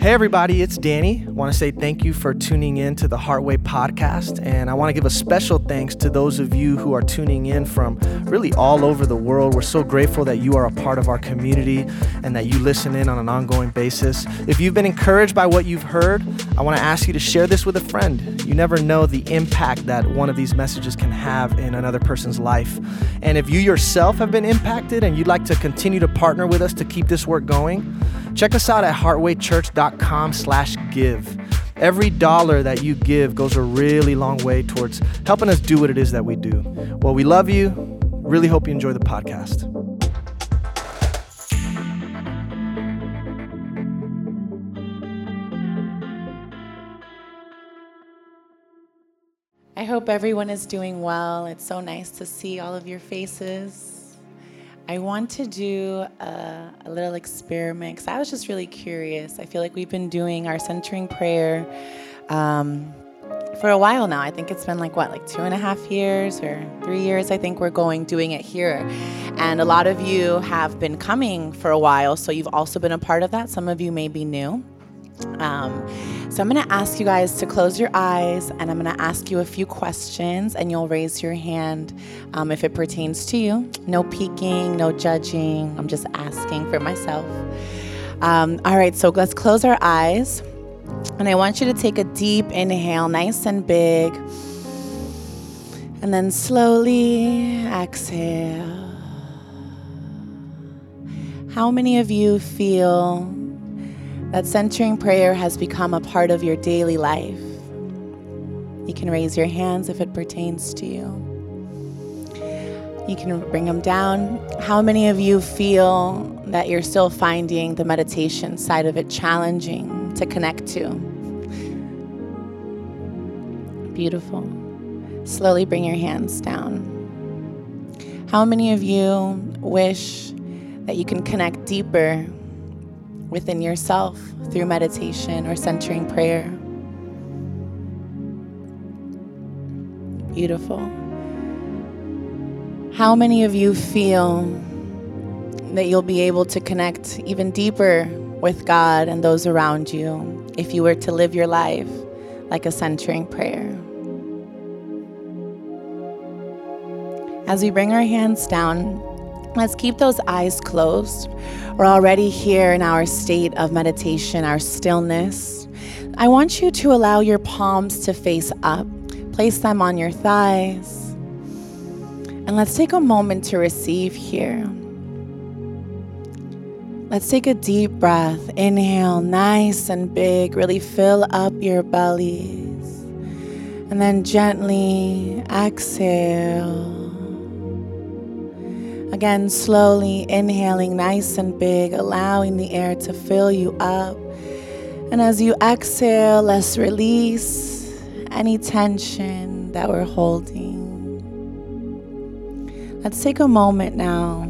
Hey, everybody, it's Danny. I want to say thank you for tuning in to the Heartway podcast. And I want to give a special thanks to those of you who are tuning in from really all over the world. We're so grateful that you are a part of our community and that you listen in on an ongoing basis. If you've been encouraged by what you've heard, I want to ask you to share this with a friend. You never know the impact that one of these messages can have in another person's life. And if you yourself have been impacted and you'd like to continue to partner with us to keep this work going, check us out at heartwaychurch.com slash give. Every dollar that you give goes a really long way towards helping us do what it is that we do. Well, we love you. Really hope you enjoy the podcast. I hope everyone is doing well. It's so nice to see all of your faces. I want to do a, a little experiment because I was just really curious. I feel like we've been doing our centering prayer um, for a while now. I think it's been like what, like two and a half years or three years. I think we're going doing it here, and a lot of you have been coming for a while, so you've also been a part of that. Some of you may be new. Um, so I'm going to ask you guys to close your eyes and I'm going to ask you a few questions and you'll raise your hand um, if it pertains to you. No peeking, no judging. I'm just asking for myself. Um, all right, so let's close our eyes. And I want you to take a deep inhale, nice and big. And then slowly exhale. How many of you feel that centering prayer has become a part of your daily life. You can raise your hands if it pertains to you. You can bring them down. How many of you feel that you're still finding the meditation side of it challenging to connect to? Beautiful. Slowly bring your hands down. How many of you wish that you can connect deeper within yourself through meditation or centering prayer. Beautiful. How many of you feel that you'll be able to connect even deeper with God and those around you if you were to live your life like a centering prayer? As we bring our hands down, Let's keep those eyes closed. We're already here in our state of meditation, our stillness. I want you to allow your palms to face up. Place them on your thighs. And let's take a moment to receive here. Let's take a deep breath. Inhale, nice and big. Really fill up your bellies. And then gently exhale. Again, slowly inhaling nice and big, allowing the air to fill you up. And as you exhale, let's release any tension that we're holding. Let's take a moment now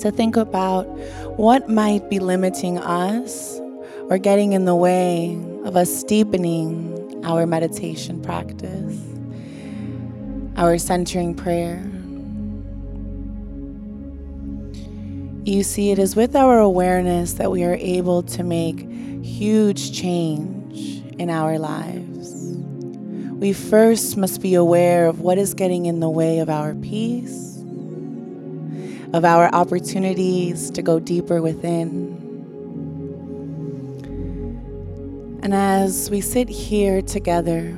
to think about what might be limiting us or getting in the way of us deepening our meditation practice, our centering prayer. You see, it is with our awareness that we are able to make huge change in our lives. We first must be aware of what is getting in the way of our peace, of our opportunities to go deeper within. And as we sit here together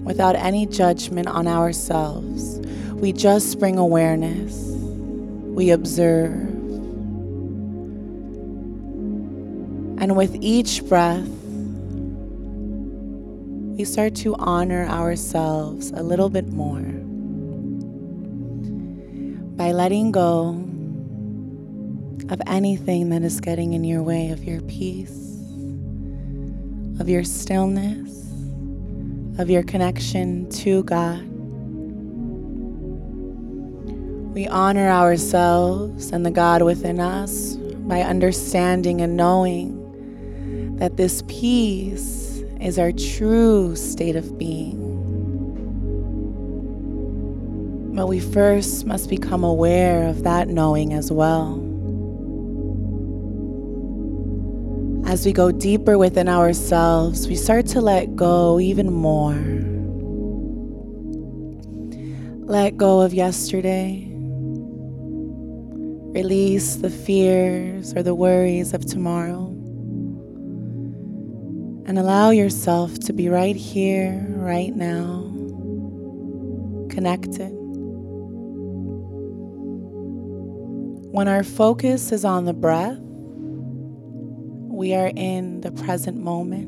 without any judgment on ourselves, we just bring awareness we observe. And with each breath, we start to honor ourselves a little bit more by letting go of anything that is getting in your way of your peace, of your stillness, of your connection to God. We honor ourselves and the God within us by understanding and knowing that this peace is our true state of being. But we first must become aware of that knowing as well. As we go deeper within ourselves, we start to let go even more. Let go of yesterday. Release the fears or the worries of tomorrow. And allow yourself to be right here, right now, connected. When our focus is on the breath, we are in the present moment.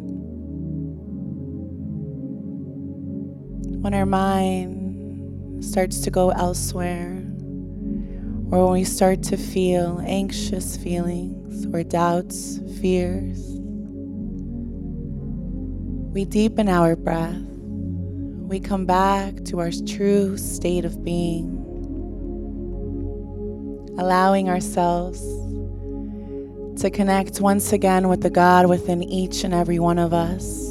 When our mind starts to go elsewhere, or when we start to feel anxious feelings or doubts, fears, we deepen our breath. We come back to our true state of being, allowing ourselves to connect once again with the God within each and every one of us.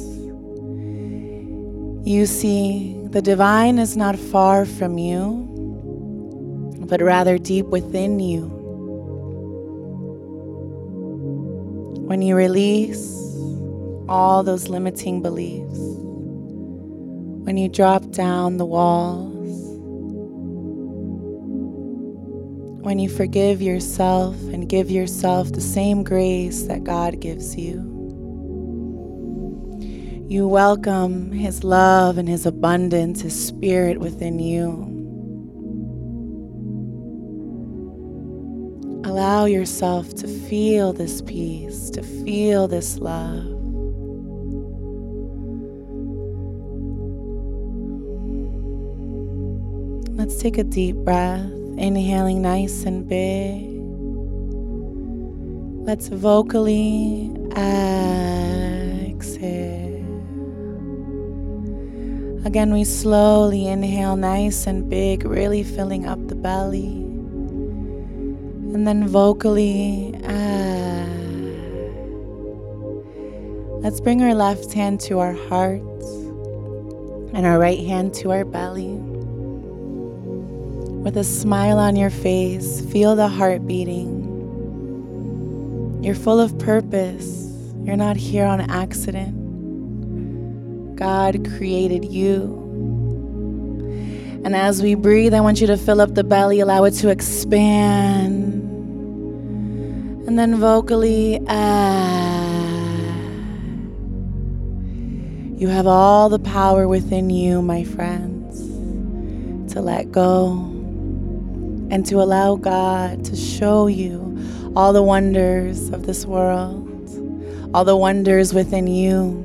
You see, the divine is not far from you, but rather deep within you. When you release all those limiting beliefs, when you drop down the walls, when you forgive yourself and give yourself the same grace that God gives you. You welcome His love and His abundance, His Spirit within you. Allow yourself to feel this peace, to feel this love. Let's take a deep breath. Inhaling nice and big. Let's vocally exhale. Again, we slowly inhale nice and big, really filling up the belly. And then vocally exhale. Let's bring our left hand to our heart and our right hand to our belly. With a smile on your face, feel the heart beating. You're full of purpose. You're not here on accident. God created you. And as we breathe, I want you to fill up the belly, allow it to expand. And then vocally, ah. You have all the power within you, my friends, to let go and to allow God to show you all the wonders of this world, all the wonders within you.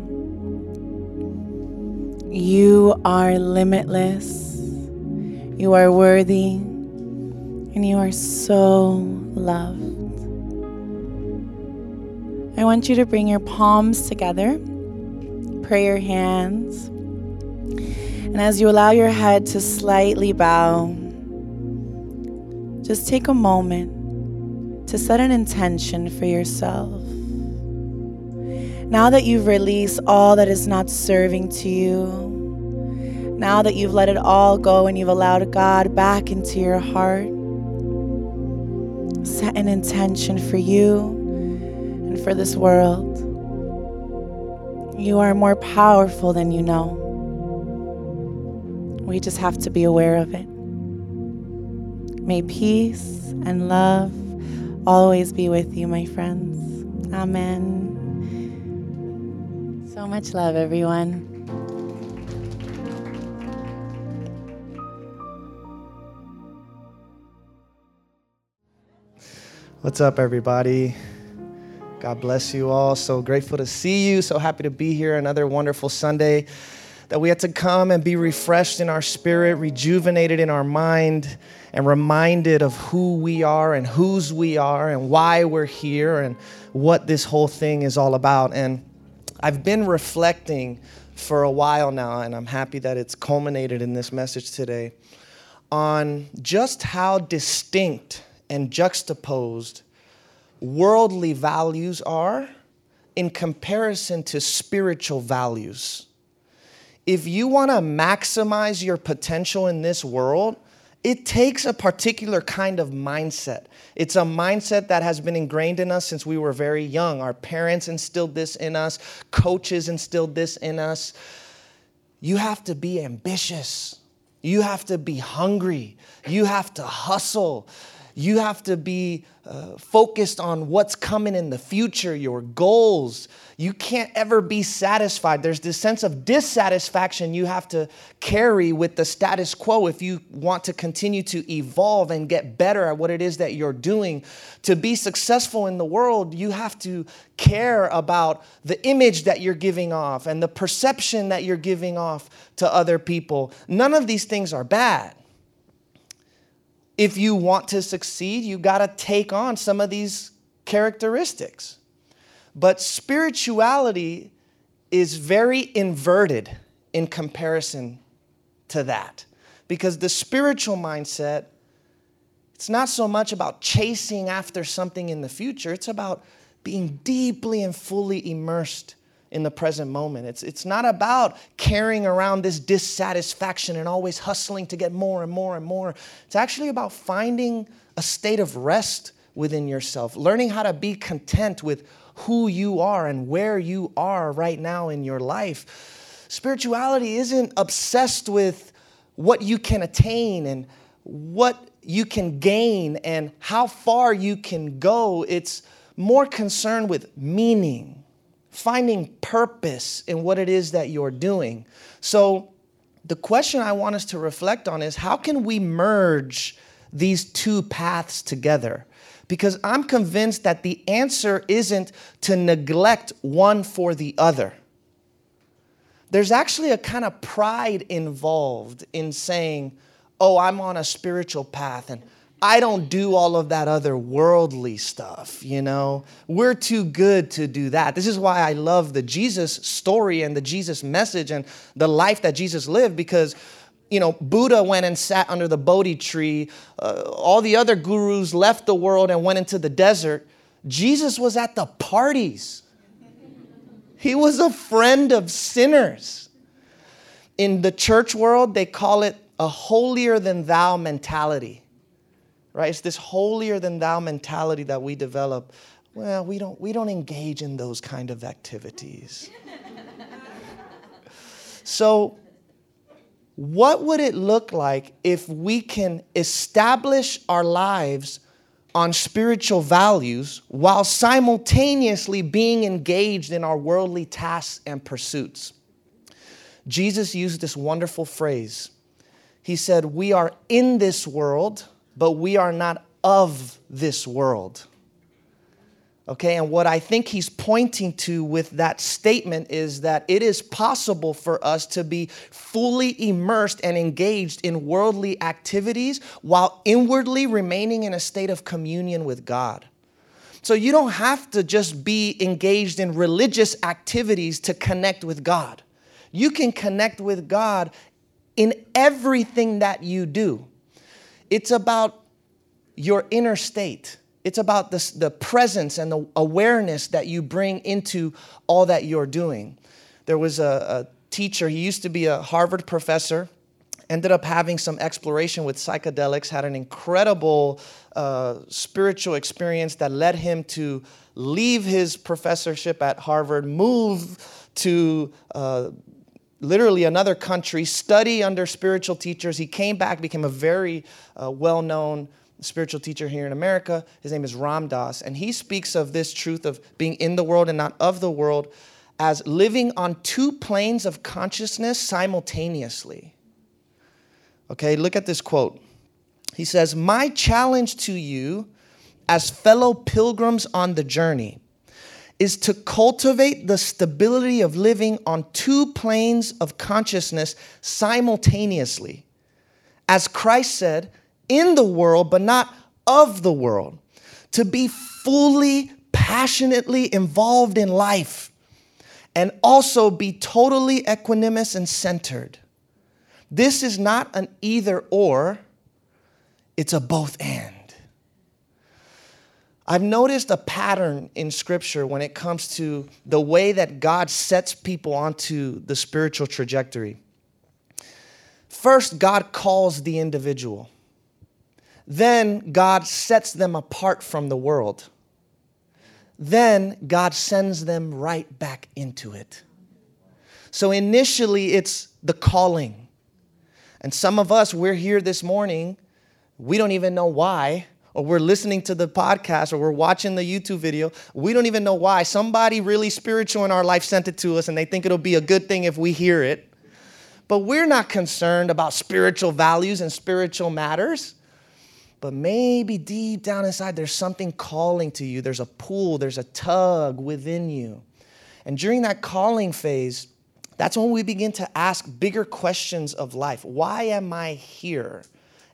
You are limitless, you are worthy, and you are so loved. I want you to bring your palms together, pray your hands, and as you allow your head to slightly bow, just take a moment to set an intention for yourself. Now that you've released all that is not serving to you, now that you've let it all go and you've allowed God back into your heart, set an intention for you and for this world. You are more powerful than you know. We just have to be aware of it. May peace and love always be with you, my friends. Amen. So much love, everyone. What's up, everybody? God bless you all. So grateful to see you. So happy to be here. Another wonderful Sunday that we had to come and be refreshed in our spirit, rejuvenated in our mind and reminded of who we are and whose we are and why we're here and what this whole thing is all about. And I've been reflecting for a while now, and I'm happy that it's culminated in this message today on just how distinct and juxtaposed worldly values are in comparison to spiritual values. If you want to maximize your potential in this world, it takes a particular kind of mindset. It's a mindset that has been ingrained in us since we were very young. Our parents instilled this in us, coaches instilled this in us. You have to be ambitious, you have to be hungry, you have to hustle. You have to be uh, focused on what's coming in the future, your goals. You can't ever be satisfied. There's this sense of dissatisfaction you have to carry with the status quo if you want to continue to evolve and get better at what it is that you're doing. To be successful in the world, you have to care about the image that you're giving off and the perception that you're giving off to other people. None of these things are bad if you want to succeed, you got to take on some of these characteristics. But spirituality is very inverted in comparison to that. Because the spiritual mindset, it's not so much about chasing after something in the future, it's about being deeply and fully immersed in the present moment. It's, it's not about carrying around this dissatisfaction and always hustling to get more and more and more. It's actually about finding a state of rest within yourself, learning how to be content with who you are and where you are right now in your life. Spirituality isn't obsessed with what you can attain and what you can gain and how far you can go. It's more concerned with meaning finding purpose in what it is that you're doing. So, the question I want us to reflect on is how can we merge these two paths together? Because I'm convinced that the answer isn't to neglect one for the other. There's actually a kind of pride involved in saying, oh, I'm on a spiritual path and I don't do all of that other worldly stuff, you know? We're too good to do that. This is why I love the Jesus story and the Jesus message and the life that Jesus lived because, you know, Buddha went and sat under the Bodhi tree. Uh, all the other gurus left the world and went into the desert. Jesus was at the parties, he was a friend of sinners. In the church world, they call it a holier than thou mentality right? It's this holier than thou mentality that we develop. Well, we don't, we don't engage in those kind of activities. so, what would it look like if we can establish our lives on spiritual values while simultaneously being engaged in our worldly tasks and pursuits? Jesus used this wonderful phrase. He said, We are in this world but we are not of this world. Okay, and what I think he's pointing to with that statement is that it is possible for us to be fully immersed and engaged in worldly activities while inwardly remaining in a state of communion with God. So you don't have to just be engaged in religious activities to connect with God. You can connect with God in everything that you do. It's about your inner state. It's about the, the presence and the awareness that you bring into all that you're doing. There was a, a teacher, he used to be a Harvard professor, ended up having some exploration with psychedelics, had an incredible uh, spiritual experience that led him to leave his professorship at Harvard, move to uh, literally another country, study under spiritual teachers. He came back, became a very uh, well known spiritual teacher here in America. His name is Ram Dass, and he speaks of this truth of being in the world and not of the world as living on two planes of consciousness simultaneously. Okay, look at this quote. He says, My challenge to you as fellow pilgrims on the journey is to cultivate the stability of living on two planes of consciousness simultaneously. As Christ said, in the world, but not of the world. To be fully, passionately involved in life and also be totally equanimous and centered. This is not an either or, it's a both and. I've noticed a pattern in Scripture when it comes to the way that God sets people onto the spiritual trajectory. First, God calls the individual. Then God sets them apart from the world. Then God sends them right back into it. So initially, it's the calling. And some of us, we're here this morning, we don't even know why, or we're listening to the podcast, or we're watching the YouTube video. We don't even know why. Somebody really spiritual in our life sent it to us, and they think it'll be a good thing if we hear it. But we're not concerned about spiritual values and spiritual matters. But maybe deep down inside, there's something calling to you. There's a pull, there's a tug within you. And during that calling phase, that's when we begin to ask bigger questions of life. Why am I here?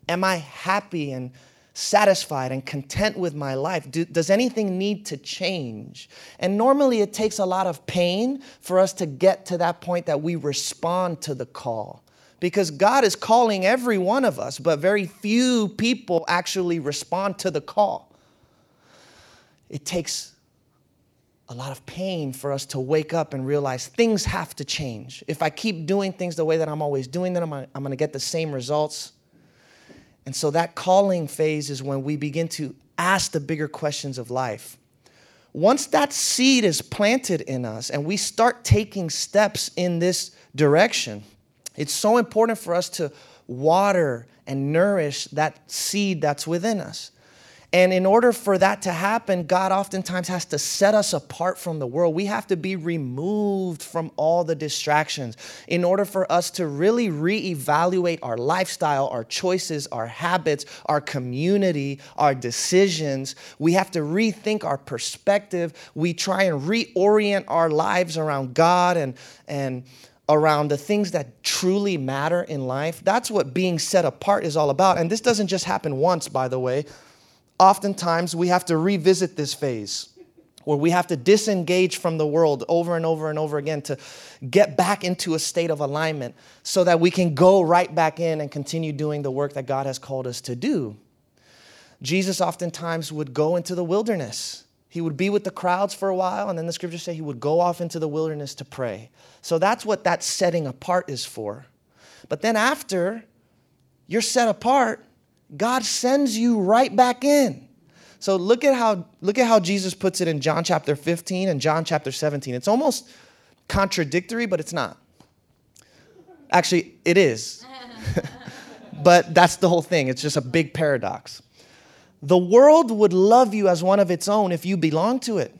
Am I happy and satisfied and content with my life? Do, does anything need to change? And normally it takes a lot of pain for us to get to that point that we respond to the call. Because God is calling every one of us, but very few people actually respond to the call. It takes a lot of pain for us to wake up and realize things have to change. If I keep doing things the way that I'm always doing them, I'm, I'm going to get the same results. And so that calling phase is when we begin to ask the bigger questions of life. Once that seed is planted in us and we start taking steps in this direction, it's so important for us to water and nourish that seed that's within us. And in order for that to happen, God oftentimes has to set us apart from the world. We have to be removed from all the distractions in order for us to really reevaluate our lifestyle, our choices, our habits, our community, our decisions. We have to rethink our perspective. We try and reorient our lives around God and, and around the things that truly matter in life. That's what being set apart is all about. And this doesn't just happen once, by the way oftentimes we have to revisit this phase where we have to disengage from the world over and over and over again to get back into a state of alignment so that we can go right back in and continue doing the work that God has called us to do. Jesus oftentimes would go into the wilderness. He would be with the crowds for a while, and then the scriptures say he would go off into the wilderness to pray. So that's what that setting apart is for. But then after you're set apart, God sends you right back in. So look at how look at how Jesus puts it in John chapter 15 and John chapter 17. It's almost contradictory, but it's not. Actually, it is. but that's the whole thing. It's just a big paradox. The world would love you as one of its own if you belong to it,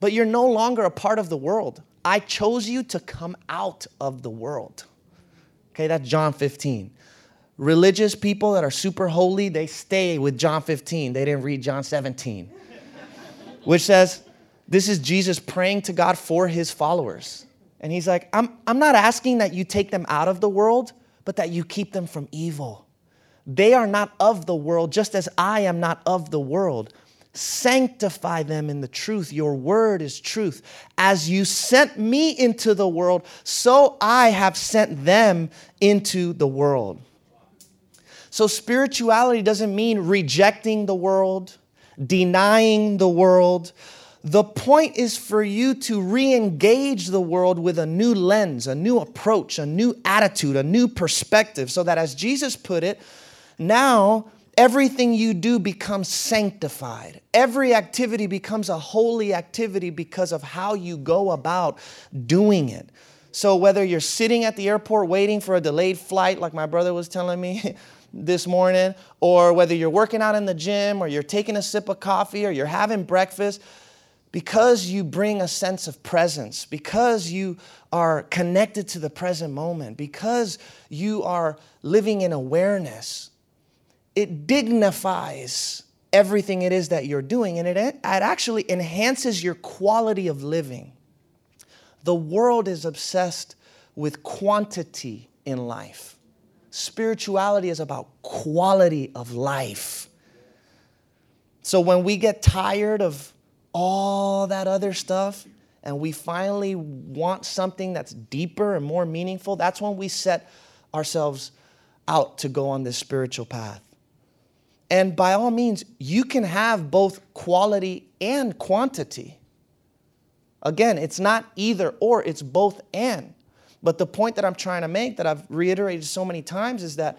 but you're no longer a part of the world. I chose you to come out of the world. Okay, that's John 15 religious people that are super holy, they stay with John 15. They didn't read John 17, which says, This is Jesus praying to God for his followers. And he's like, I'm, I'm not asking that you take them out of the world, but that you keep them from evil. They are not of the world, just as I am not of the world. Sanctify them in the truth. Your word is truth. As you sent me into the world, so I have sent them into the world. So, spirituality doesn't mean rejecting the world, denying the world. The point is for you to re engage the world with a new lens, a new approach, a new attitude, a new perspective, so that as Jesus put it, now everything you do becomes sanctified. Every activity becomes a holy activity because of how you go about doing it. So, whether you're sitting at the airport waiting for a delayed flight, like my brother was telling me, this morning, or whether you're working out in the gym, or you're taking a sip of coffee, or you're having breakfast, because you bring a sense of presence, because you are connected to the present moment, because you are living in awareness, it dignifies everything it is that you're doing, and it, it actually enhances your quality of living. The world is obsessed with quantity in life. Spirituality is about quality of life. So when we get tired of all that other stuff and we finally want something that's deeper and more meaningful, that's when we set ourselves out to go on this spiritual path. And by all means, you can have both quality and quantity. Again, it's not either or, it's both and. But the point that I'm trying to make, that I've reiterated so many times, is that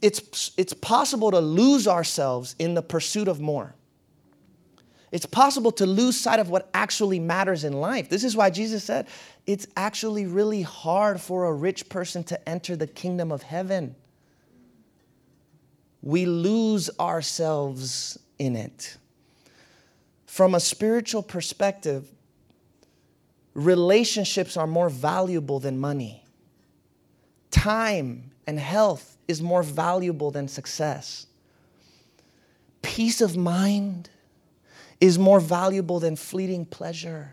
it's, it's possible to lose ourselves in the pursuit of more. It's possible to lose sight of what actually matters in life. This is why Jesus said it's actually really hard for a rich person to enter the kingdom of heaven. We lose ourselves in it. From a spiritual perspective, relationships are more valuable than money. Time and health is more valuable than success. Peace of mind is more valuable than fleeting pleasure.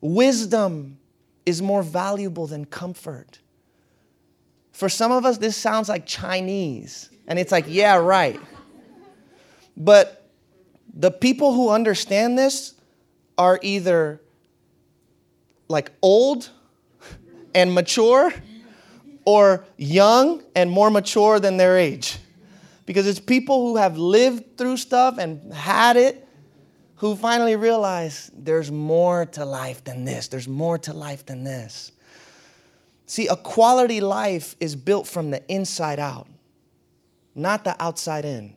Wisdom is more valuable than comfort. For some of us, this sounds like Chinese, and it's like, yeah, right. But the people who understand this are either like old and mature or young and more mature than their age. Because it's people who have lived through stuff and had it who finally realize there's more to life than this. There's more to life than this. See, a quality life is built from the inside out, not the outside in.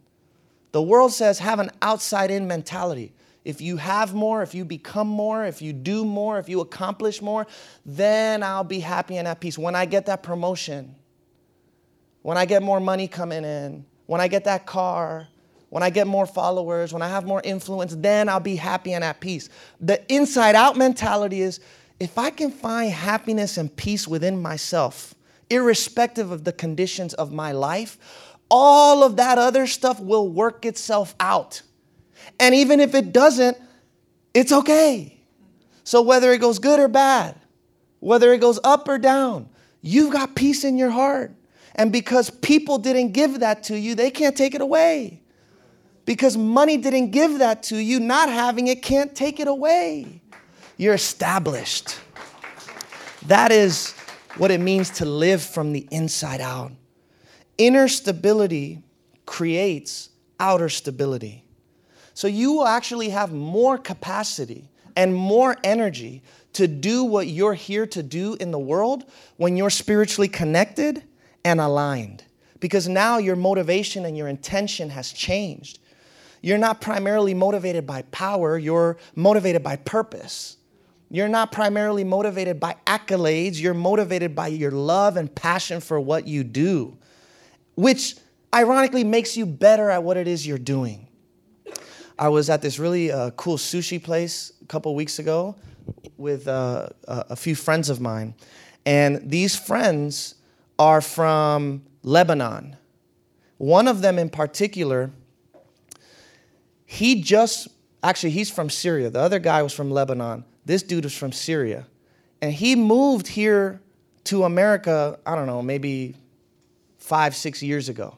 The world says have an outside in mentality. If you have more, if you become more, if you do more, if you accomplish more, then I'll be happy and at peace. When I get that promotion, when I get more money coming in, when I get that car, when I get more followers, when I have more influence, then I'll be happy and at peace. The inside out mentality is if I can find happiness and peace within myself, irrespective of the conditions of my life, all of that other stuff will work itself out. And even if it doesn't, it's okay. So whether it goes good or bad, whether it goes up or down, you've got peace in your heart. And because people didn't give that to you, they can't take it away. Because money didn't give that to you, not having it can't take it away. You're established. That is what it means to live from the inside out. Inner stability creates outer stability. So you will actually have more capacity and more energy to do what you're here to do in the world when you're spiritually connected and aligned. Because now your motivation and your intention has changed. You're not primarily motivated by power, you're motivated by purpose. You're not primarily motivated by accolades, you're motivated by your love and passion for what you do, which ironically makes you better at what it is you're doing. I was at this really uh, cool sushi place a couple weeks ago with uh, a few friends of mine. And these friends are from Lebanon. One of them in particular, he just, actually, he's from Syria. The other guy was from Lebanon. This dude was from Syria. And he moved here to America, I don't know, maybe five, six years ago.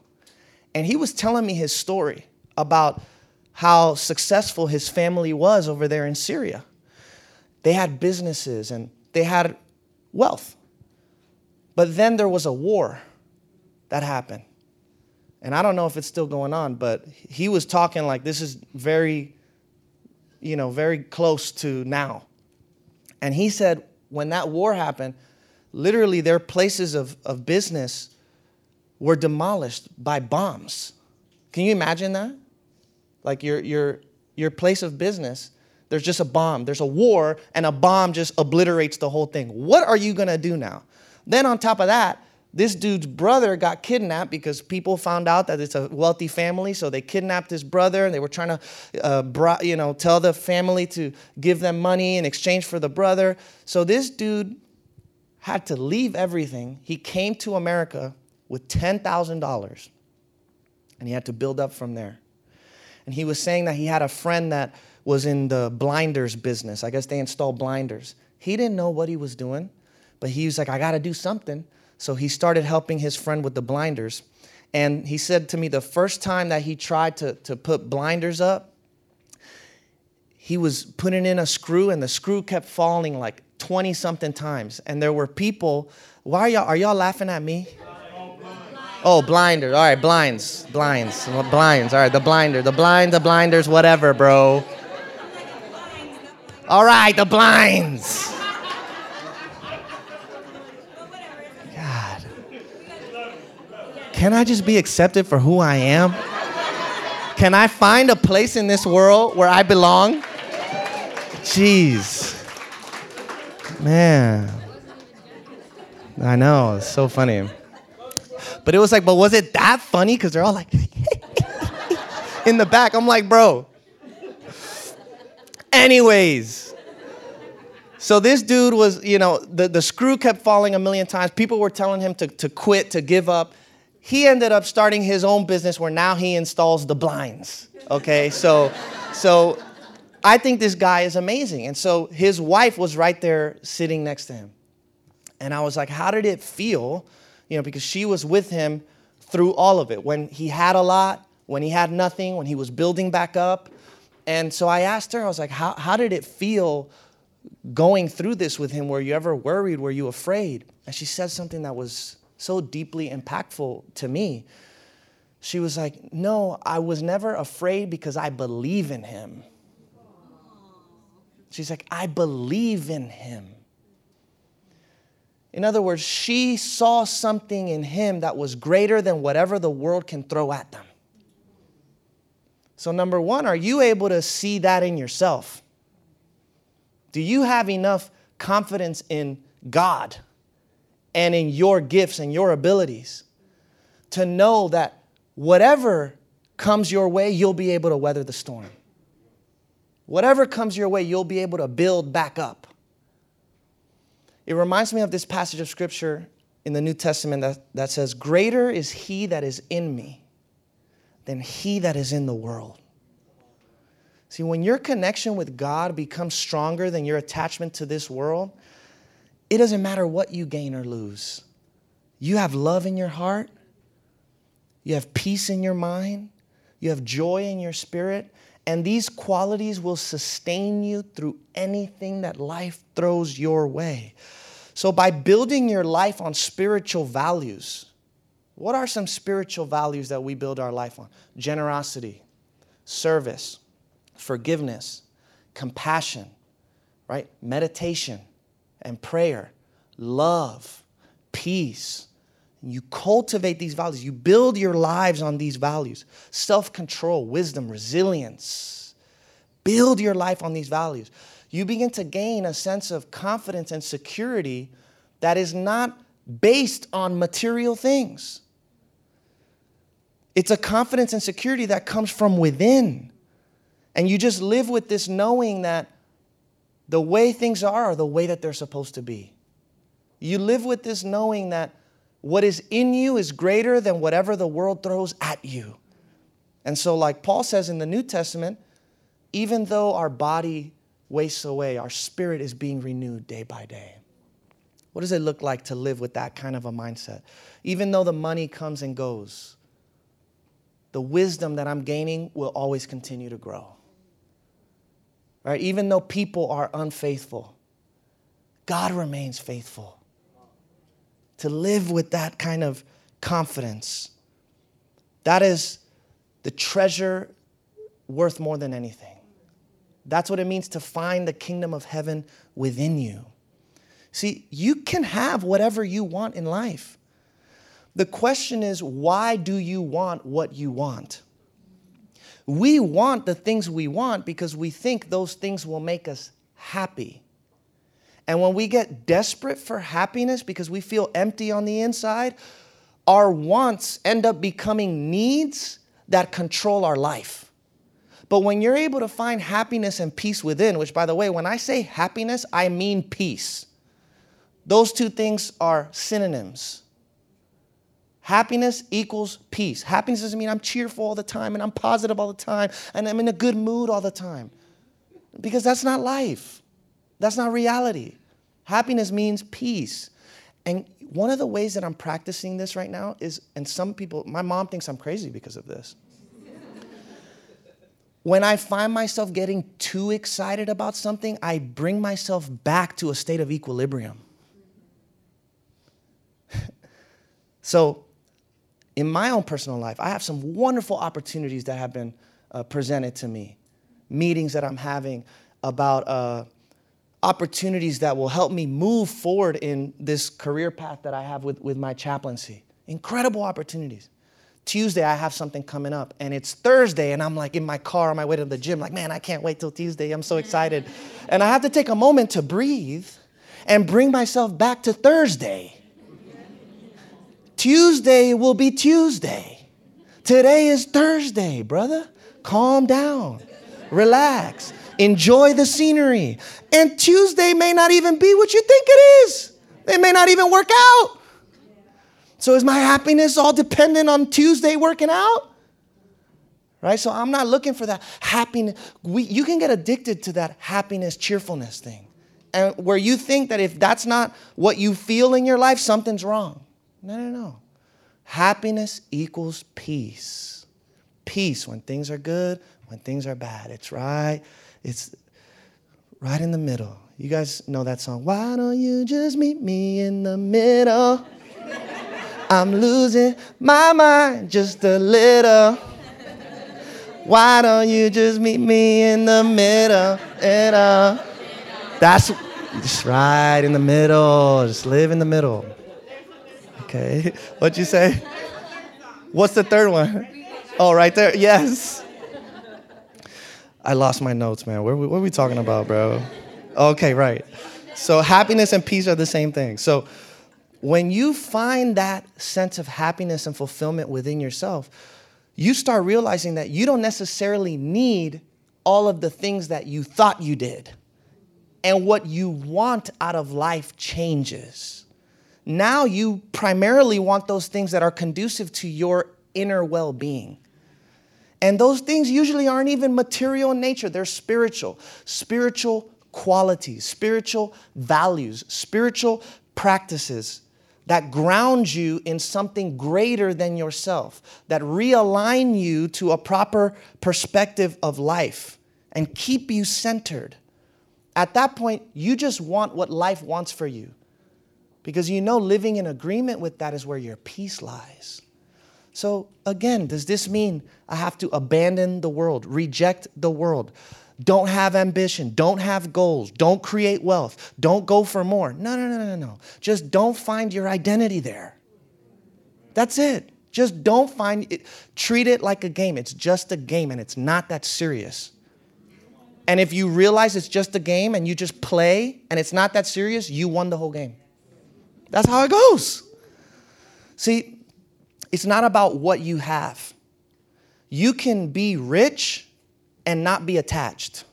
And he was telling me his story about how successful his family was over there in Syria. They had businesses and they had wealth. But then there was a war that happened. And I don't know if it's still going on, but he was talking like this is very, you know, very close to now. And he said when that war happened, literally their places of, of business were demolished by bombs. Can you imagine that? Like your, your, your place of business, there's just a bomb. There's a war, and a bomb just obliterates the whole thing. What are you gonna do now? Then, on top of that, this dude's brother got kidnapped because people found out that it's a wealthy family, so they kidnapped his brother, and they were trying to, uh, you know, tell the family to give them money in exchange for the brother. So this dude had to leave everything. He came to America with ten thousand dollars, and he had to build up from there and he was saying that he had a friend that was in the blinders business. I guess they install blinders. He didn't know what he was doing, but he was like, I got to do something. So he started helping his friend with the blinders. And he said to me the first time that he tried to, to put blinders up, he was putting in a screw and the screw kept falling like 20 something times. And there were people, why are y'all, are y'all laughing at me? Oh, blinder. All right, blinds, blinds, blinds. All right, the blinder, the blind, the blinders, whatever, bro. All right, the blinds. God. can I just be accepted for who I am? Can I find a place in this world where I belong? Jeez. Man. I know, it's so funny. But it was like, but was it that funny? Because they're all like in the back. I'm like, bro. Anyways. So this dude was, you know, the, the screw kept falling a million times. People were telling him to, to quit, to give up. He ended up starting his own business where now he installs the blinds. Okay, so so I think this guy is amazing. And so his wife was right there sitting next to him. And I was like, how did it feel? You know, because she was with him through all of it. When he had a lot, when he had nothing, when he was building back up. And so I asked her, I was like, how, how did it feel going through this with him? Were you ever worried? Were you afraid? And she said something that was so deeply impactful to me. She was like, No, I was never afraid because I believe in him. She's like, I believe in him. In other words, she saw something in him that was greater than whatever the world can throw at them. So, number one, are you able to see that in yourself? Do you have enough confidence in God and in your gifts and your abilities to know that whatever comes your way, you'll be able to weather the storm? Whatever comes your way, you'll be able to build back up. It reminds me of this passage of scripture in the New Testament that, that says, Greater is he that is in me than he that is in the world. See, when your connection with God becomes stronger than your attachment to this world, it doesn't matter what you gain or lose. You have love in your heart, you have peace in your mind, you have joy in your spirit, and these qualities will sustain you through anything that life throws your way. So, by building your life on spiritual values, what are some spiritual values that we build our life on? Generosity, service, forgiveness, compassion, right? Meditation and prayer, love, peace, you cultivate these values. You build your lives on these values self control, wisdom, resilience. Build your life on these values. You begin to gain a sense of confidence and security that is not based on material things. It's a confidence and security that comes from within. And you just live with this knowing that the way things are are the way that they're supposed to be. You live with this knowing that what is in you is greater than whatever the world throws at you. And so, like Paul says in the New Testament, even though our body wastes away, our spirit is being renewed day by day. What does it look like to live with that kind of a mindset? Even though the money comes and goes, the wisdom that I'm gaining will always continue to grow. Right? Even though people are unfaithful, God remains faithful to live with that kind of confidence. That is the treasure worth more than anything. That's what it means to find the kingdom of heaven within you. See, you can have whatever you want in life. The question is, why do you want what you want? We want the things we want because we think those things will make us happy. And when we get desperate for happiness because we feel empty on the inside, our wants end up becoming needs that control our life. But when you're able to find happiness and peace within, which by the way, when I say happiness, I mean peace. Those two things are synonyms. Happiness equals peace. Happiness doesn't mean I'm cheerful all the time and I'm positive all the time and I'm in a good mood all the time. Because that's not life. That's not reality. Happiness means peace. And one of the ways that I'm practicing this right now is, and some people, my mom thinks I'm crazy because of this. when I find myself getting too excited about something, I bring myself back to a state of equilibrium. so, in my own personal life, I have some wonderful opportunities that have been uh, presented to me, meetings that I'm having about. Uh, opportunities that will help me move forward in this career path that I have with, with my chaplaincy. Incredible opportunities. Tuesday, I have something coming up, and it's Thursday, and I'm like in my car on my way to the gym, like, man, I can't wait till Tuesday. I'm so excited. And I have to take a moment to breathe and bring myself back to Thursday. Tuesday will be Tuesday. Today is Thursday, brother. Calm down, relax, enjoy the scenery. And Tuesday may not even be what you think it is, it may not even work out. So is my happiness all dependent on Tuesday working out? Right? So I'm not looking for that happiness. We, you can get addicted to that happiness, cheerfulness thing. And where you think that if that's not what you feel in your life, something's wrong. No, no, no. Happiness equals peace. Peace when things are good, when things are bad. It's right. It's right in the middle. You guys know that song. Why don't you just meet me in the middle? I'm losing my mind just a little. Why don't you just meet me in the middle? middle? Uh, that's just right in the middle. Just live in the middle. Okay. What'd you say? What's the third one? Oh, right there. Yes. I lost my notes, man. What are we, what are we talking about, bro? Okay, right. So happiness and peace are the same thing. So when you find that sense of happiness and fulfillment within yourself, you start realizing that you don't necessarily need all of the things that you thought you did. And what you want out of life changes. Now you primarily want those things that are conducive to your inner well being. And those things usually aren't even material in nature, they're spiritual. Spiritual qualities, spiritual values, spiritual practices that ground you in something greater than yourself, that realign you to a proper perspective of life and keep you centered. At that point, you just want what life wants for you because you know living in agreement with that is where your peace lies. So, again, does this mean I have to abandon the world, reject the world? Don't have ambition. Don't have goals. Don't create wealth. Don't go for more. No, no, no, no, no. Just don't find your identity there. That's it. Just don't find it. Treat it like a game. It's just a game and it's not that serious. And if you realize it's just a game and you just play and it's not that serious, you won the whole game. That's how it goes. See, it's not about what you have. You can be rich and not be attached.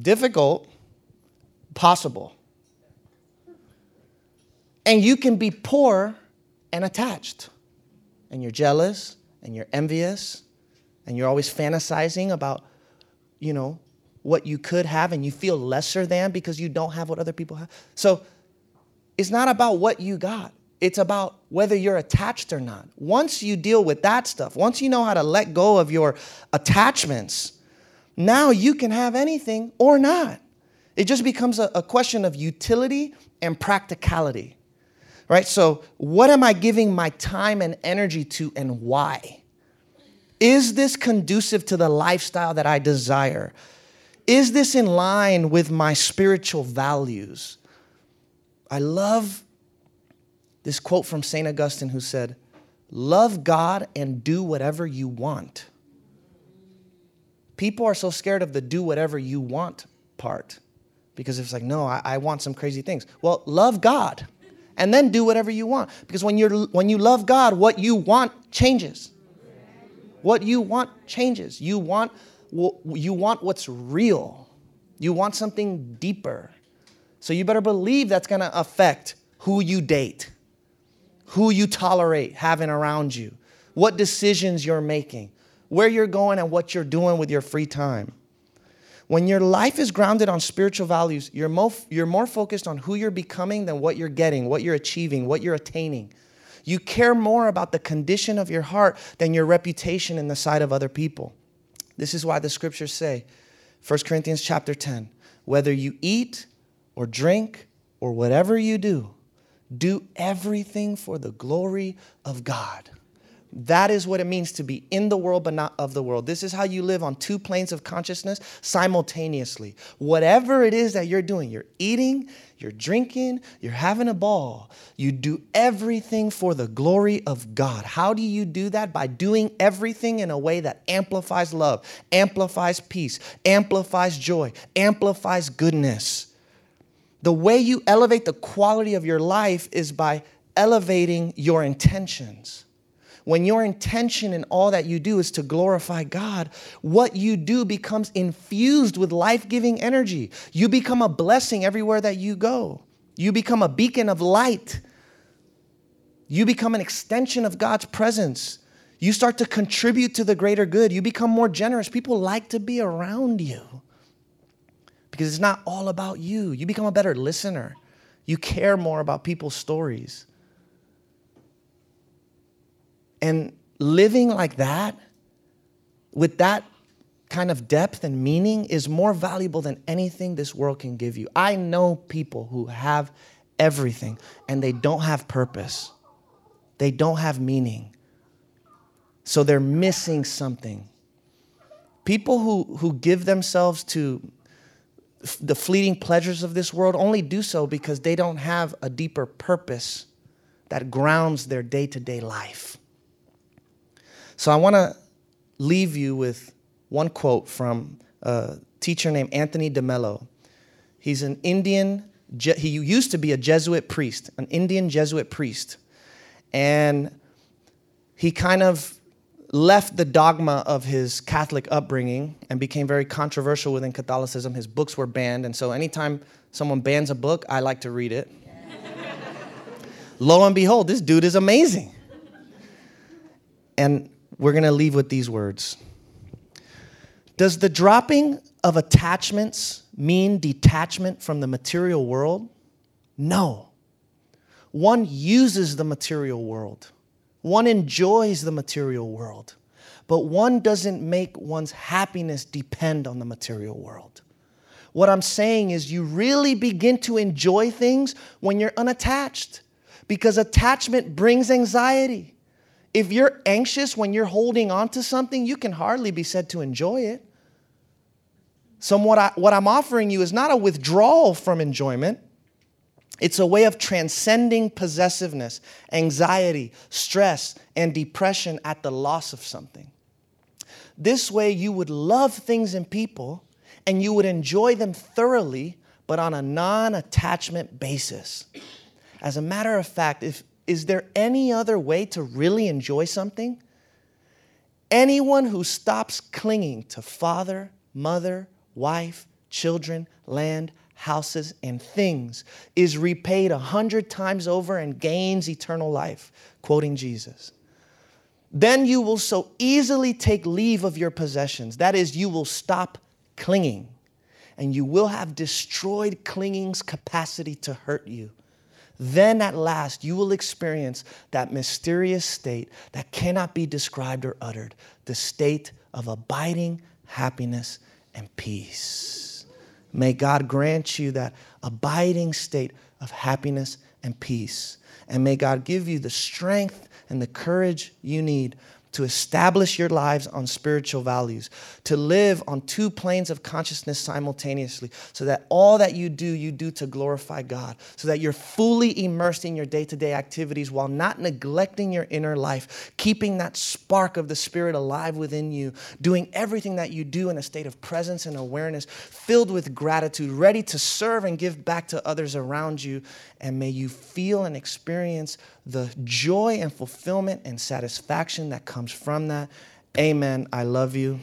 Difficult, possible. And you can be poor and attached. And you're jealous and you're envious and you're always fantasizing about, you know, what you could have and you feel lesser than because you don't have what other people have. So it's not about what you got. It's about whether you're attached or not. Once you deal with that stuff, once you know how to let go of your attachments, now you can have anything or not. It just becomes a, a question of utility and practicality, right? So, what am I giving my time and energy to and why? Is this conducive to the lifestyle that I desire? Is this in line with my spiritual values? I love this quote from St. Augustine who said, Love God and do whatever you want. People are so scared of the do whatever you want part because it's like, no, I, I want some crazy things. Well, love God and then do whatever you want. Because when, you're, when you love God, what you want changes. What you want changes. You want, you want what's real, you want something deeper. So you better believe that's gonna affect who you date who you tolerate having around you, what decisions you're making, where you're going, and what you're doing with your free time. When your life is grounded on spiritual values, you're more, you're more focused on who you're becoming than what you're getting, what you're achieving, what you're attaining. You care more about the condition of your heart than your reputation in the sight of other people. This is why the scriptures say, 1 Corinthians chapter 10, whether you eat or drink or whatever you do, do everything for the glory of God. That is what it means to be in the world but not of the world. This is how you live on two planes of consciousness simultaneously. Whatever it is that you're doing, you're eating, you're drinking, you're having a ball. You do everything for the glory of God. How do you do that? By doing everything in a way that amplifies love, amplifies peace, amplifies joy, amplifies goodness. The way you elevate the quality of your life is by elevating your intentions. When your intention in all that you do is to glorify God, what you do becomes infused with life giving energy. You become a blessing everywhere that you go. You become a beacon of light. You become an extension of God's presence. You start to contribute to the greater good. You become more generous. People like to be around you because it's not all about you. You become a better listener. You care more about people's stories. And living like that, with that kind of depth and meaning, is more valuable than anything this world can give you. I know people who have everything and they don't have purpose, they don't have meaning. So they're missing something. People who, who give themselves to the fleeting pleasures of this world only do so because they don't have a deeper purpose that grounds their day to day life. So I want to leave you with one quote from a teacher named Anthony DeMello. He's an Indian, he used to be a Jesuit priest, an Indian Jesuit priest. And he kind of left the dogma of his Catholic upbringing and became very controversial within Catholicism. His books were banned. And so anytime someone bans a book, I like to read it. Lo and behold, this dude is amazing. And we're going to leave with these words Does the dropping of attachments mean detachment from the material world? No. One uses the material world, one enjoys the material world, but one doesn't make one's happiness depend on the material world. What I'm saying is, you really begin to enjoy things when you're unattached because attachment brings anxiety. If you're anxious when you're holding on to something, you can hardly be said to enjoy it. So, what, I, what I'm offering you is not a withdrawal from enjoyment, it's a way of transcending possessiveness, anxiety, stress, and depression at the loss of something. This way, you would love things and people and you would enjoy them thoroughly, but on a non attachment basis. As a matter of fact, if, is there any other way to really enjoy something? Anyone who stops clinging to father, mother, wife, children, land, houses, and things is repaid a hundred times over and gains eternal life, quoting Jesus. Then you will so easily take leave of your possessions. That is, you will stop clinging, and you will have destroyed clinging's capacity to hurt you then at last you will experience that mysterious state that cannot be described or uttered the state of abiding happiness and peace. May God grant you that abiding state of happiness and peace. And may God give you the strength and the courage you need to establish your lives on spiritual values, to live on two planes of consciousness simultaneously, so that all that you do, you do to glorify God, so that you're fully immersed in your day to day activities while not neglecting your inner life, keeping that spark of the Spirit alive within you, doing everything that you do in a state of presence and awareness, filled with gratitude, ready to serve and give back to others around you. And may you feel and experience the joy and fulfillment and satisfaction that comes from that. Amen. I love you.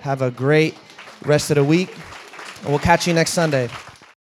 Have a great rest of the week. And we'll catch you next Sunday.